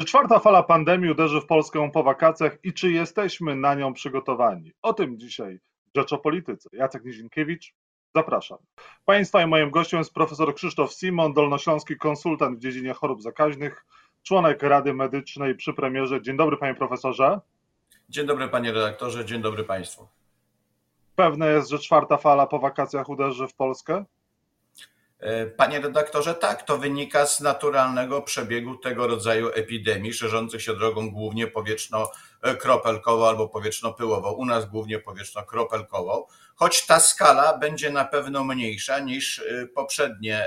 Czy czwarta fala pandemii uderzy w Polskę po wakacjach i czy jesteśmy na nią przygotowani? O tym dzisiaj Rzecz o Polityce. Jacek Nizinkiewicz, zapraszam. Państwa i moim gościem jest profesor Krzysztof Simon, dolnośląski konsultant w dziedzinie chorób zakaźnych, członek Rady Medycznej przy premierze. Dzień dobry panie profesorze. Dzień dobry panie redaktorze, dzień dobry państwu. Pewne jest, że czwarta fala po wakacjach uderzy w Polskę? E, panie redaktorze, tak, to wynika z naturalnego przebiegu tego rodzaju epidemii, szerzących się drogą głównie powietrzno-kropelkową albo powietrzno-pyłową. U nas głównie powietrzno-kropelkową choć ta skala będzie na pewno mniejsza niż y, poprzednie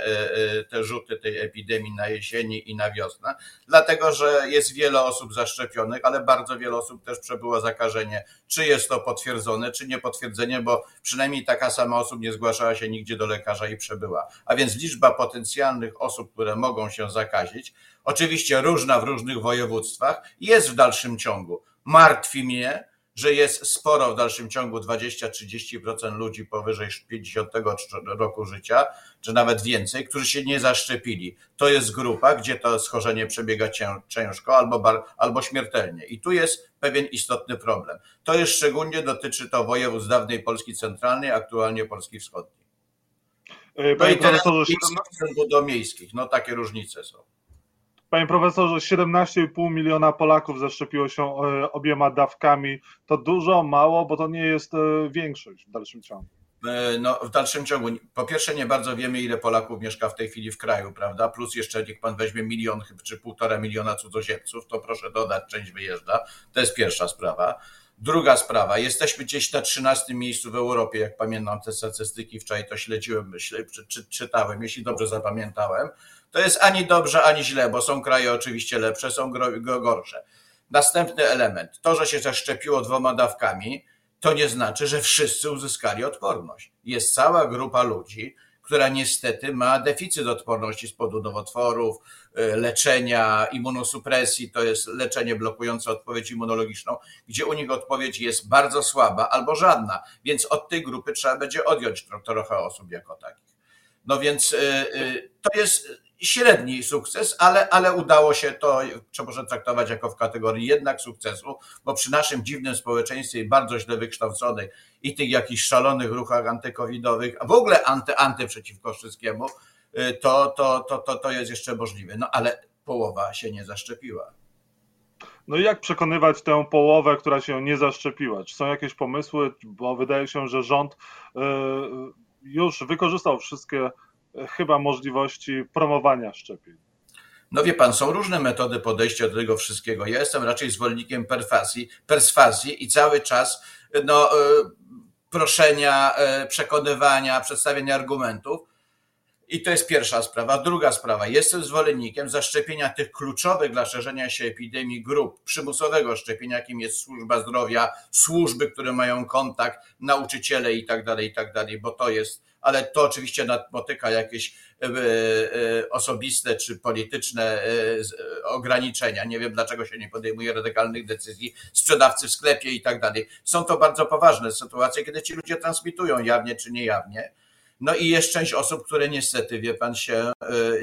y, te rzuty tej epidemii na jesieni i na wiosnę, dlatego że jest wiele osób zaszczepionych, ale bardzo wiele osób też przebyło zakażenie. Czy jest to potwierdzone, czy nie potwierdzenie, bo przynajmniej taka sama osób nie zgłaszała się nigdzie do lekarza i przebyła. A więc liczba potencjalnych osób, które mogą się zakazić, oczywiście różna w różnych województwach, jest w dalszym ciągu. Martwi mnie, że jest sporo w dalszym ciągu 20-30% ludzi powyżej 50 roku życia, czy nawet więcej, którzy się nie zaszczepili. To jest grupa, gdzie to schorzenie przebiega ciężko albo, albo śmiertelnie. I tu jest pewien istotny problem. To jest szczególnie dotyczy to województw dawnej Polski Centralnej, aktualnie Polski Wschodniej. No i teraz stosunku do miejskich. No takie różnice są. Panie profesorze, 17,5 miliona Polaków zaszczepiło się e, obiema dawkami. To dużo, mało, bo to nie jest e, większość w dalszym ciągu. E, no, w dalszym ciągu, po pierwsze, nie bardzo wiemy, ile Polaków mieszka w tej chwili w kraju, prawda? Plus jeszcze, niech pan weźmie milion czy półtora miliona cudzoziemców, to proszę dodać, część wyjeżdża. To jest pierwsza sprawa. Druga sprawa, jesteśmy gdzieś na 13 miejscu w Europie, jak pamiętam te statystyki, wczoraj to śledziłem, czytałem, jeśli dobrze zapamiętałem to jest ani dobrze, ani źle, bo są kraje oczywiście lepsze, są gorsze. Następny element. To, że się zaszczepiło dwoma dawkami, to nie znaczy, że wszyscy uzyskali odporność. Jest cała grupa ludzi, która niestety ma deficyt odporności z powodu nowotworów, y, leczenia, immunosupresji, to jest leczenie blokujące odpowiedź immunologiczną, gdzie u nich odpowiedź jest bardzo słaba albo żadna, więc od tej grupy trzeba będzie odjąć trochę osób jako takich. No więc y, y, to jest średni sukces, ale, ale udało się to, trzeba może traktować jako w kategorii jednak sukcesu, bo przy naszym dziwnym społeczeństwie bardzo źle wykształconych i tych jakichś szalonych ruchach antykowidowych, a w ogóle anty, anty przeciwko wszystkiemu, y, to, to, to, to, to jest jeszcze możliwe. No ale połowa się nie zaszczepiła. No i jak przekonywać tę połowę, która się nie zaszczepiła? Czy są jakieś pomysły? Bo wydaje się, że rząd y, już wykorzystał wszystkie chyba możliwości promowania szczepień. No wie pan, są różne metody podejścia do tego wszystkiego. Ja jestem raczej zwolennikiem perswazji, perswazji i cały czas no, e, proszenia, e, przekonywania, przedstawiania argumentów. I to jest pierwsza sprawa. Druga sprawa. Jestem zwolennikiem zaszczepienia tych kluczowych dla szerzenia się epidemii grup, przymusowego szczepienia, jakim jest służba zdrowia, służby, które mają kontakt, nauczyciele i tak dalej, i tak dalej, bo to jest ale to oczywiście napotyka jakieś e, e, osobiste czy polityczne e, ograniczenia. Nie wiem, dlaczego się nie podejmuje radykalnych decyzji sprzedawcy w sklepie i tak dalej. Są to bardzo poważne sytuacje, kiedy ci ludzie transmitują jawnie czy niejawnie. No i jest część osób, które niestety, wie pan, się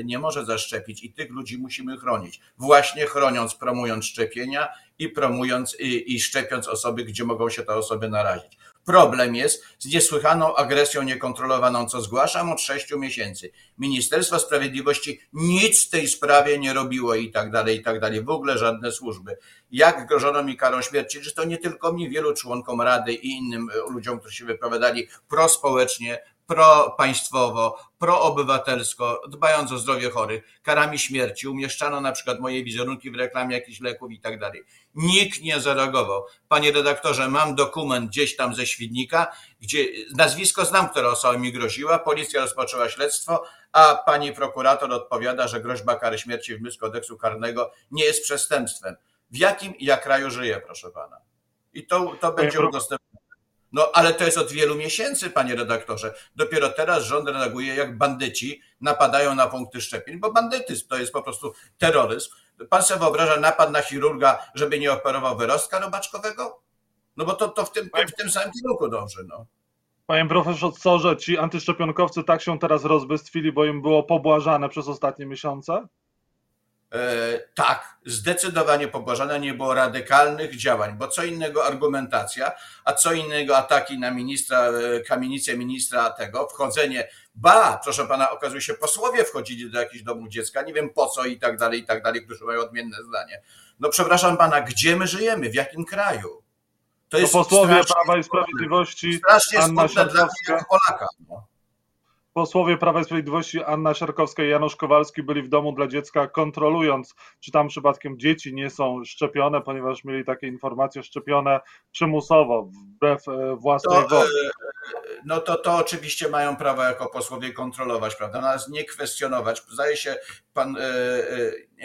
nie może zaszczepić i tych ludzi musimy chronić. Właśnie chroniąc, promując szczepienia i promując i, i szczepiąc osoby, gdzie mogą się te osoby narazić. Problem jest z niesłychaną agresją niekontrolowaną, co zgłaszam od sześciu miesięcy. Ministerstwo Sprawiedliwości nic w tej sprawie nie robiło i tak dalej, i tak dalej. W ogóle żadne służby. Jak grożono mi karą śmierci, że to nie tylko mi, wielu członkom Rady i innym ludziom, którzy się wypowiadali prospołecznie, propaństwowo, proobywatelsko, dbając o zdrowie chorych, karami śmierci. Umieszczano na przykład moje wizerunki w reklamie jakichś leków i tak dalej. Nikt nie zareagował. Panie redaktorze, mam dokument gdzieś tam ze Świdnika, gdzie nazwisko znam, która osoba mi groziła, policja rozpoczęła śledztwo, a pani prokurator odpowiada, że groźba kary śmierci w myśl kodeksu karnego nie jest przestępstwem. W jakim ja kraju żyję, proszę pana? I to, to będzie udostępnione. No ale to jest od wielu miesięcy, panie redaktorze. Dopiero teraz rząd reaguje, jak bandyci napadają na punkty szczepień, bo bandytyzm to jest po prostu terroryzm. Pan sobie wyobraża napad na chirurga, żeby nie operował wyrostka robaczkowego? No bo to, to w, tym, w tym samym kierunku dąży. No. Panie profesorze, ci antyszczepionkowcy tak się teraz rozbestwili, bo im było pobłażane przez ostatnie miesiące? E, tak, zdecydowanie pobłażane, nie było radykalnych działań, bo co innego argumentacja, a co innego ataki na ministra, e, kamienicę ministra tego, wchodzenie, ba, proszę pana, okazuje się, posłowie wchodzili do jakichś domów dziecka, nie wiem po co i tak dalej, i tak dalej, którzy mają odmienne zdanie. No przepraszam pana, gdzie my żyjemy, w jakim kraju? To jest no posłowie Prawa i Sprawiedliwości, strasznie Anna dla mnie jako Polaka. No. Posłowie Prawa i Sprawiedliwości Anna Siarkowska i Janusz Kowalski byli w domu dla dziecka, kontrolując, czy tam przypadkiem dzieci nie są szczepione, ponieważ mieli takie informacje szczepione przymusowo, wbrew e, własnej woli. E, no to, to oczywiście mają prawo jako posłowie kontrolować, prawda? Nas nie kwestionować. Zdaje się, pan e,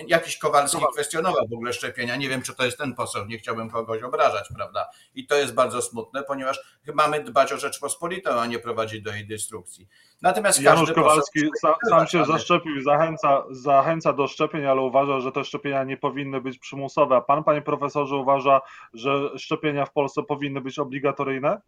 jakiś Kowalski kwestionował w ogóle szczepienia. Nie wiem, czy to jest ten poseł, nie chciałbym kogoś obrażać, prawda? I to jest bardzo smutne, ponieważ mamy dbać o Rzeczpospolitą, a nie prowadzić do jej destrukcji. Natomiast Janusz Kowalski sam, sam się zaszczepił i zachęca, zachęca do szczepień, ale uważa, że te szczepienia nie powinny być przymusowe. A pan, panie profesorze, uważa, że szczepienia w Polsce powinny być obligatoryjne?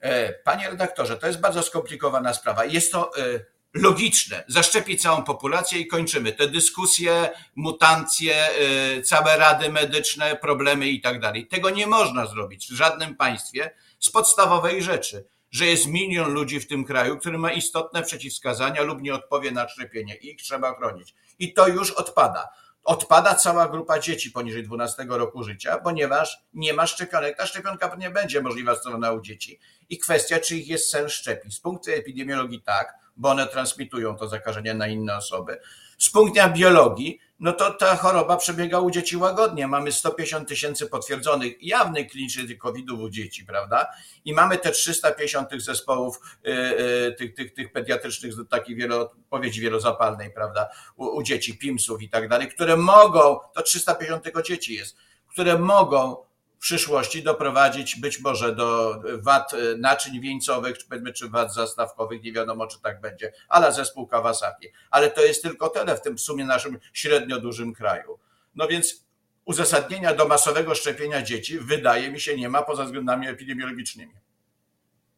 E, panie redaktorze, to jest bardzo skomplikowana sprawa. Jest to e, logiczne. Zaszczepić całą populację i kończymy. Te dyskusje, mutancje, e, całe rady medyczne, problemy i tak dalej. Tego nie można zrobić w żadnym państwie z podstawowej rzeczy że jest milion ludzi w tym kraju, który ma istotne przeciwwskazania lub nie odpowie na szczepienie i ich trzeba chronić. I to już odpada. Odpada cała grupa dzieci poniżej 12 roku życia, ponieważ nie ma szczepionek. Ta szczepionka nie będzie możliwa stosowana u dzieci. I kwestia, czy ich jest sens szczepić. Z punktu epidemiologii tak, bo one transmitują to zakażenie na inne osoby. Z punktu biologii, no to ta choroba przebiega u dzieci łagodnie. Mamy 150 tysięcy potwierdzonych jawnych klinicznych COVID-ów u dzieci, prawda? I mamy te 350 tych zespołów, yy, tych, tych, tych pediatrycznych, takich wielo, odpowiedzi wielozapalnej, prawda? U, u dzieci, PIMS-ów i tak dalej, które mogą, to 350 tylko dzieci jest, które mogą w przyszłości doprowadzić być może do wad naczyń wieńcowych, czy powiedzmy, czy wad zastawkowych, nie wiadomo, czy tak będzie, ale zespół Kawasaki. Ale to jest tylko tyle w tym w sumie naszym średnio dużym kraju. No więc uzasadnienia do masowego szczepienia dzieci wydaje mi się nie ma poza względami epidemiologicznymi.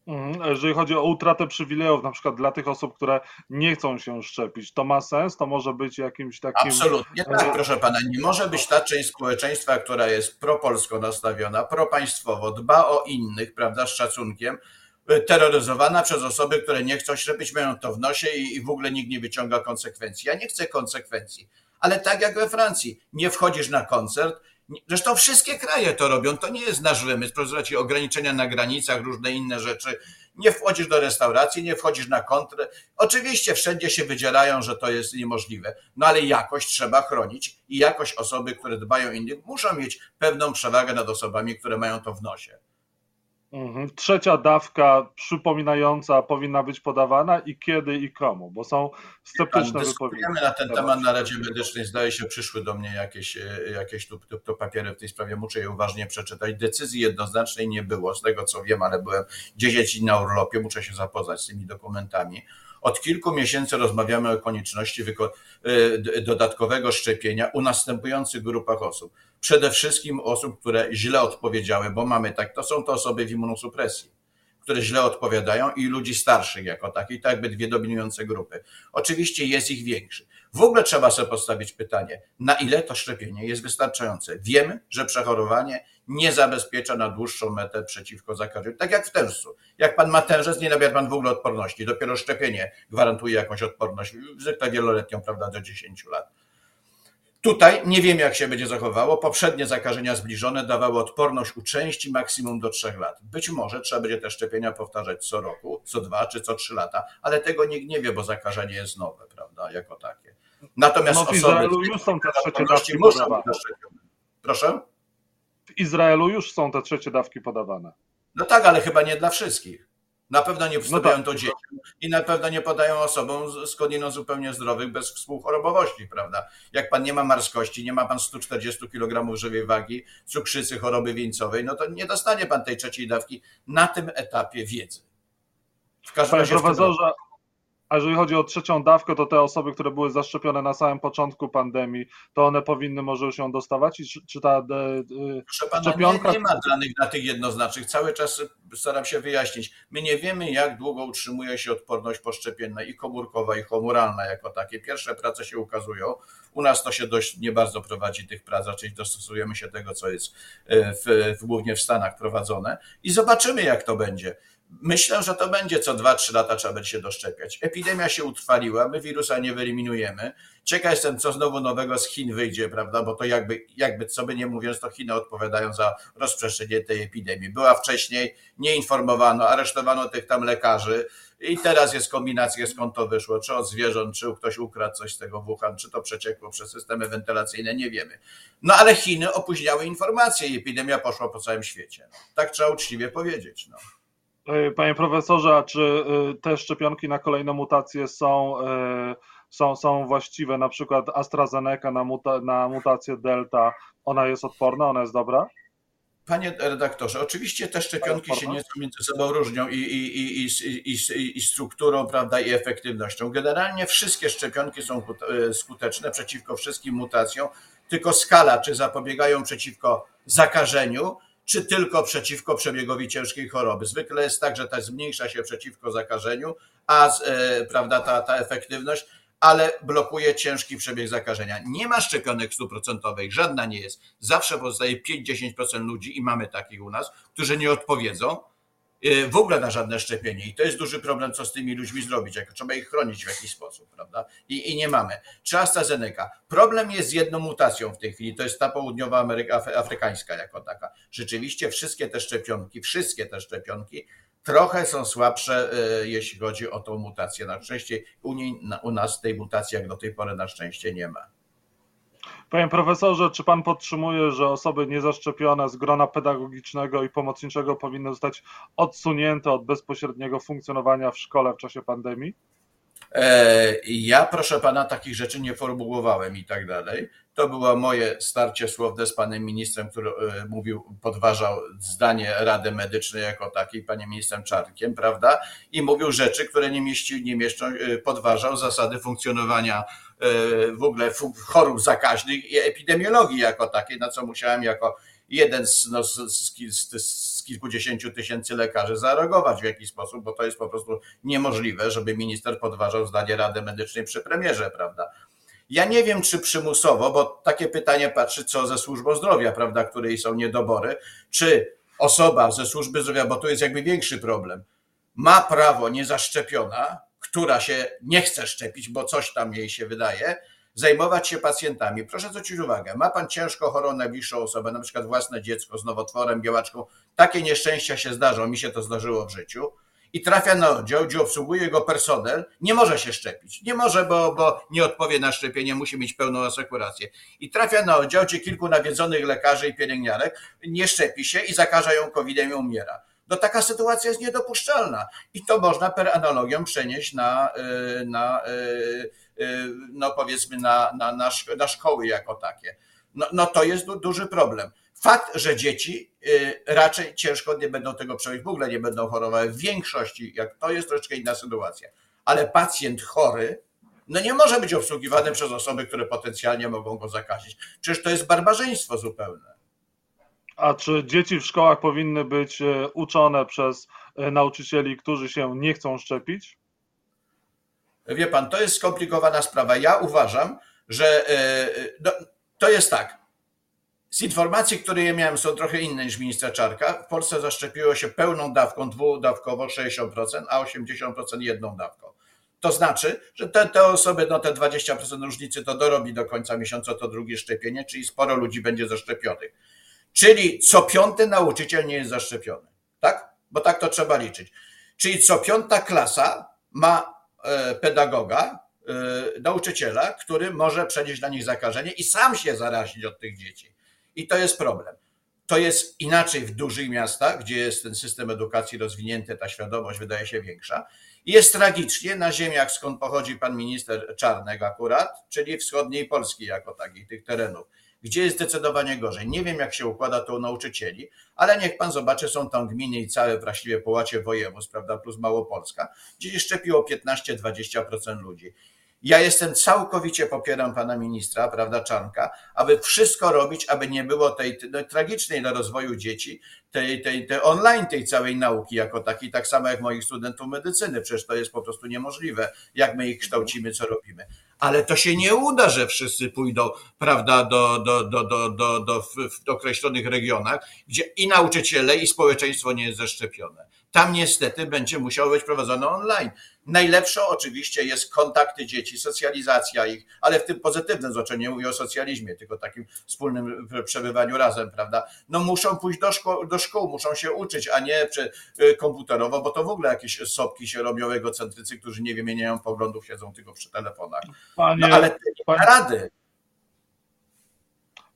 Mhm. Jeżeli chodzi o utratę przywilejów, na przykład dla tych osób, które nie chcą się szczepić, to ma sens? To może być jakimś takim. Absolutnie tak, proszę pana. Nie może być ta część społeczeństwa, która jest propolsko nastawiona, propaństwowo, dba o innych, prawda, z szacunkiem, y, terroryzowana przez osoby, które nie chcą szczepić, mają to w nosie i, i w ogóle nikt nie wyciąga konsekwencji. Ja nie chcę konsekwencji, ale tak jak we Francji, nie wchodzisz na koncert, Zresztą wszystkie kraje to robią, to nie jest nasz wymysł. Proszę ci ograniczenia na granicach, różne inne rzeczy. Nie wchodzisz do restauracji, nie wchodzisz na kontrę. Oczywiście wszędzie się wydzielają, że to jest niemożliwe, no ale jakoś trzeba chronić i jakoś osoby, które dbają o innych, muszą mieć pewną przewagę nad osobami, które mają to w nosie. Mhm. Trzecia dawka przypominająca powinna być podawana i kiedy i komu, bo są sceptyczne Pan, wypowiedzi. na ten temat na Radzie Medycznej. Zdaje się, przyszły do mnie jakieś, e, jakieś tu, tu, tu papiery w tej sprawie. Muszę je uważnie przeczytać. Decyzji jednoznacznej nie było, z tego co wiem, ale byłem 10 dni na urlopie. Muszę się zapoznać z tymi dokumentami. Od kilku miesięcy rozmawiamy o konieczności e, dodatkowego szczepienia u następujących grupach osób przede wszystkim osób, które źle odpowiedziały, bo mamy tak, to są to osoby w immunosupresji, które źle odpowiadają i ludzi starszych jako takich, to jakby dwie dominujące grupy. Oczywiście jest ich większy. W ogóle trzeba sobie postawić pytanie, na ile to szczepienie jest wystarczające. Wiemy, że przechorowanie nie zabezpiecza na dłuższą metę przeciwko zakażeniu. Tak jak w tężcu. Jak pan ma tężec, nie nabiera pan w ogóle odporności. Dopiero szczepienie gwarantuje jakąś odporność, zwykle wieloletnią, prawda, do 10 lat. Tutaj nie wiem, jak się będzie zachowało. Poprzednie zakażenia zbliżone dawały odporność u części maksimum do 3 lat. Być może trzeba będzie te szczepienia powtarzać co roku, co dwa czy co trzy lata, ale tego nikt nie wie, bo zakażenie jest nowe, prawda, jako takie. Natomiast no osoby, już są te dawki podawane. Proszę? W Izraelu już są te trzecie dawki podawane. No tak, ale chyba nie dla wszystkich. Na pewno nie wstawiają no tak. to dzieciom i na pewno nie podają osobom skądinąd zupełnie zdrowych, bez współchorobowości, prawda? Jak pan nie ma marskości, nie ma pan 140 kg żywej wagi, cukrzycy, choroby wieńcowej, no to nie dostanie pan tej trzeciej dawki na tym etapie wiedzy. W każdym Panie razie profesorze, A jeżeli chodzi o trzecią dawkę, to te osoby, które były zaszczepione na samym początku pandemii, to one powinny może już ją dostawać? I czy, czy ta e, Proszę pana, szczepionka... nie, nie ma danych na tych jednoznacznych. Cały czas staram się wyjaśnić. My nie wiemy, jak długo utrzymuje się odporność poszczepienna i komórkowa, i humoralna jako takie. Pierwsze prace się ukazują. U nas to się dość nie bardzo prowadzi tych prac, czyli dostosujemy się tego, co jest e, w, w, głównie w Stanach prowadzone i zobaczymy, jak to będzie. Myślę, że to będzie co 2-3 lata trzeba będzie się doszczepiać. Epidemia się utrwaliła, my wirusa nie wyeliminujemy. Ciekaw jestem, co znowu nowego z Chin wyjdzie, prawda? Bo to jakby, jakby co by nie mówiąc, to Chiny odpowiadają za rozprzestrzenienie tej epidemii. Była wcześniej, nie informowano, aresztowano tych tam lekarzy i teraz jest kombinacja, skąd to wyszło. Czy od zwierząt, czy ktoś ukradł coś z tego Wuhan, czy to przeciekło przez systemy wentylacyjne, nie wiemy. No ale Chiny opóźniały informacje i epidemia poszła po całym świecie. Tak trzeba uczciwie powiedzieć. No. E, panie profesorze, a czy e, te szczepionki na kolejne mutacje są, e, są, są właściwe? Na przykład AstraZeneca na, muta, na mutację Delta, ona jest odporna, ona jest dobra? Panie redaktorze, oczywiście te szczepionki się nieco między sobą różnią i, i, i, i, i, strukturą, prawda, i efektywnością. Generalnie wszystkie szczepionki są skuteczne przeciwko wszystkim mutacjom, tylko skala, czy zapobiegają przeciwko zakażeniu, czy tylko przeciwko przebiegowi ciężkiej choroby. Zwykle jest tak, że ta zmniejsza się przeciwko zakażeniu, a e, prawda, ta, ta efektywność, ale blokuje ciężki przebieg zakażenia. Nie ma szczepionek stuprocentowych, żadna nie jest. Zawsze pozostaje 5-10% ludzi i mamy takich u nas, którzy nie odpowiedzą w ogóle na żadne szczepienie. I to jest duży problem, co z tymi ludźmi zrobić, jak trzeba ich chronić w jakiś sposób, prawda? I, i nie mamy. Czy AstraZeneca? Problem jest z jedną mutacją w tej chwili, to jest ta południowa Ameryka, afrykańska jako taka. Rzeczywiście wszystkie te szczepionki, wszystkie te szczepionki trochę są słabsze, y, jeśli chodzi o tą mutację. Na szczęście u, niej, u nas tej mutacji jak do tej pory na szczęście nie ma. Panie profesorze, czy pan podtrzymuje, że osoby niezaszczepione z grona pedagogicznego i pomocniczego powinny zostać odsunięte od bezpośredniego funkcjonowania w szkole w czasie pandemii? E, ja, proszę pana, takich rzeczy nie formułowałem i tak dalej. To było moje starcie słowne z panem ministrem, który e, mówił, podważał zdanie Rady Medycznej jako takiej, panem ministrem Czarnkiem, prawda? I mówił rzeczy, które nie, mieści, nie mieszczą, e, podważał zasady funkcjonowania w ogóle chorób zakaźnych i epidemiologii jako takiej, na co musiałem jako jeden z, no, z, z, z kilkudziesięciu tysięcy lekarzy zareagować w jakiś sposób, bo to jest po prostu niemożliwe, żeby minister podważał zdanie Rady Medycznej przy premierze, prawda? Ja nie wiem, czy przymusowo, bo takie pytanie patrzy, co ze służbą zdrowia, prawda, której są niedobory, czy osoba ze służby zdrowia, bo to jest jakby większy problem, ma prawo niezaszczepiona, która się nie chce szczepić, bo coś tam jej się wydaje, zajmować się pacjentami. Proszę zwrócić uwagę, ma pan ciężko chorą najbliższą osobę, na przykład własne dziecko z nowotworem, białaczką. Takie nieszczęścia się zdarzą, mi się to zdarzyło w życiu. I trafia na oddział, gdzie obsługuje go personel, nie może się szczepić. Nie może, bo, bo nie odpowie na szczepienie, musi mieć pełną asekurację. I trafia na oddział, gdzie kilku nawiedzonych lekarzy i pielęgniarek nie szczepi się i zakaża ją COVID-em i umiera. No taka sytuacja jest niedopuszczalna. I to można per analogią przenieść na, y, na y, Y, no powiedzmy na, na, na, na szkoły jako takie. No, no to jest du, duży problem. Fakt, że dzieci raczej ciężko nie będą tego przejść, w ogóle nie będą chorowały. W większości, jak to jest troszeczkę inna sytuacja. Ale pacjent chory, no nie może być obsługiwany przez osoby, które potencjalnie mogą go zakazić. Przecież to jest barbarzyństwo zupełne. A czy dzieci w szkołach powinny być y, uczone przez nauczycieli, którzy się nie chcą szczepić? Wie pan, to jest skomplikowana sprawa. Ja uważam, że e, no, to jest tak. Z informacji, które ja miałem, są trochę inne niż ministra Czarka. W Polsce zaszczepiło się pełną dawką, dwudawkowo 60%, a 80% jedną dawką. To znaczy, że te, te osoby, no te 20% różnicy to dorobi do końca miesiąca to drugie szczepienie, czyli sporo ludzi będzie zaszczepionych. Czyli co piąty nauczyciel nie jest zaszczepiony. Tak? Bo tak to trzeba liczyć. Czyli co piąta klasa ma E, pedagoga, e, nauczyciela, który może przenieść na nich zakażenie i sam się zarazić od tych dzieci. I to jest problem. To jest inaczej w dużych miastach, gdzie jest ten system edukacji rozwinięty, ta świadomość wydaje się większa. Jest tragicznie na ziemiach, skąd pochodzi pan minister Czarnek akurat, czyli wschodniej Polski jako takiej, tych terenów, gdzie jest zdecydowanie gorzej. Nie wiem, jak się układa to u nauczycieli, ale niech pan zobaczy, są tam gminy i całe właściwie połacie województw, prawda, plus Małopolska, gdzie się szczepiło 15-20% ludzi. Ja jestem całkowicie popieram pana ministra, prawda, Czanka, aby wszystko robić, aby nie było tej, tej tragicznej dla rozwoju dzieci, tej, tej, tej online, tej całej nauki jako takiej, tak samo jak moich studentów medycyny. Przecież to jest po prostu niemożliwe, jak my ich kształcimy, co robimy. Ale to się nie uda, że wszyscy pójdą, prawda, do, do, do, do, do, do w określonych regionach, gdzie i nauczyciele, i społeczeństwo nie jest zaszczepione. Tam niestety będzie musiało być prowadzone online. Najlepsze oczywiście jest kontakty dzieci, socjalizacja ich, ale w tym pozytywnym znaczeniu, nie mówię o socjalizmie, tylko takim wspólnym przebywaniu razem, prawda? No muszą pójść do szkół, do szkół muszą się uczyć, a nie y, komputerowo, bo to w ogóle jakieś sopki się robią egocentrycy, którzy nie wymieniają poglądów, siedzą tylko przy telefonach. No ale te panie... rady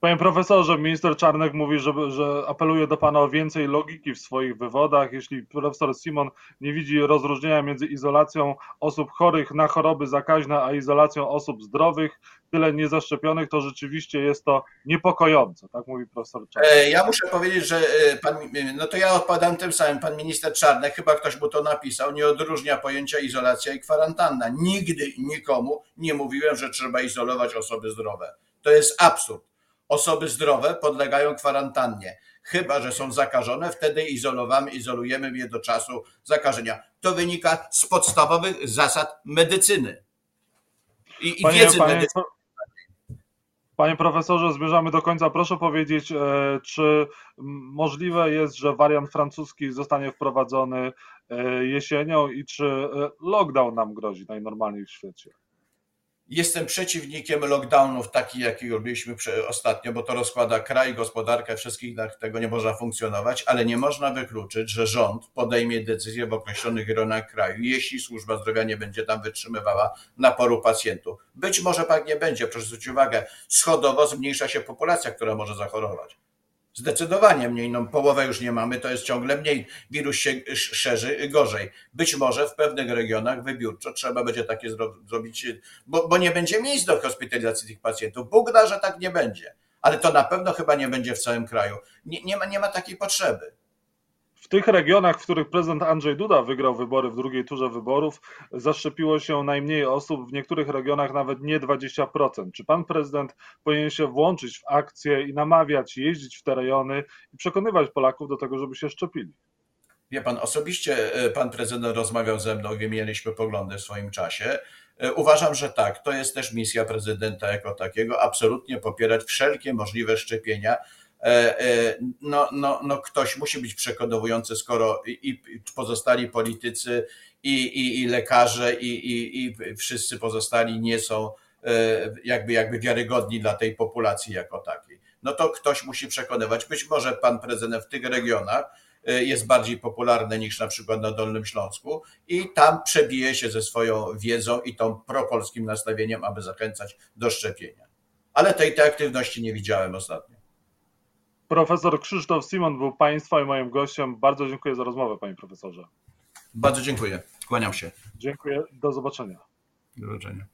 Panie profesorze, minister Czarnek mówi, że, że apeluje do pana o więcej logiki w swoich wywodach. Jeśli profesor Simon nie widzi rozróżnienia między izolacją osób chorych na choroby zakaźne, a izolacją osób zdrowych, tyle niezaszczepionych, to rzeczywiście jest to niepokojące, tak mówi profesor Czarnek. E, ja muszę powiedzieć, że e, pan, no to ja odpadam tym samym. Pan minister Czarnek, chyba ktoś mu to napisał, nie odróżnia pojęcia izolacja i kwarantanna. Nigdy nikomu nie mówiłem, że trzeba izolować osoby zdrowe. To jest absurd Osoby zdrowe podlegają kwarantannie. Chyba, że są zakażone, wtedy izolujemy, izolujemy je do czasu zakażenia. To wynika z podstawowych zasad medycyny i, i wiedzy panie, medycznej. Panie profesorze, zmierzamy do końca. Proszę powiedzieć, e, czy możliwe jest, że wariant francuski zostanie wprowadzony e, jesienią i czy e, lockdown nam grozi najnormalniej w świecie? Jestem przeciwnikiem lockdownów takich, jakich robiliśmy ostatnio, bo to rozkłada kraj, gospodarkę, wszystkich tego nie można funkcjonować, ale nie można wykluczyć, że rząd podejmie decyzję w określonych rejonach kraju, jeśli służba zdrowia nie będzie tam wytrzymywała naporu pacjentów. Być może tak nie będzie, proszę zwrócić uwagę, schodowo zmniejsza się populacja, która może zachorować. Zdecydowanie mniej, no połowę już nie mamy, to jest ciągle mniej. Wirus się szerzy gorzej. Być może w pewnych regionach wybiórczo trzeba będzie takie zro zrobić, bo, bo nie będzie miejsc do hospitalizacji tych pacjentów. Bóg da, że tak nie będzie. Ale to na pewno chyba nie będzie w całym kraju. Nie, nie, ma, nie ma takiej potrzeby. W tych regionach, w których prezydent Andrzej Duda wygrał wybory w drugiej turze wyborów, zaszczepiło się najmniej osób, w niektórych regionach nawet nie 20%. Czy pan prezydent powinien się włączyć w akcję i namawiać, jeździć w te rejony i przekonywać Polaków do tego, żeby się szczepili? Wie pan, osobiście e, pan prezydent rozmawiał ze mną, wymieniliśmy poglądy w swoim czasie. E, uważam, że tak, to jest też misja prezydenta jako takiego, absolutnie popierać wszelkie możliwe szczepienia, no, no, no ktoś musi być przekonywujący, skoro i, pozostali politycy, i, i, i lekarze, i, i, i wszyscy pozostali nie są e, jakby, jakby wiarygodni dla tej populacji jako takiej. No to ktoś musi przekonywać. Być może pan prezydent w tych regionach jest bardziej popularny niż na przykład na Dolnym Śląsku i tam przebije się ze swoją wiedzą i tą propolskim nastawieniem, aby zachęcać do szczepienia. Ale tej, tej aktywności nie widziałem ostatnio. Profesor Krzysztof Simon był Państwa i moim gościem. Bardzo dziękuję za rozmowę, Panie Profesorze. Bardzo dziękuję. Kłaniam się. Dziękuję. Do zobaczenia. Do zobaczenia.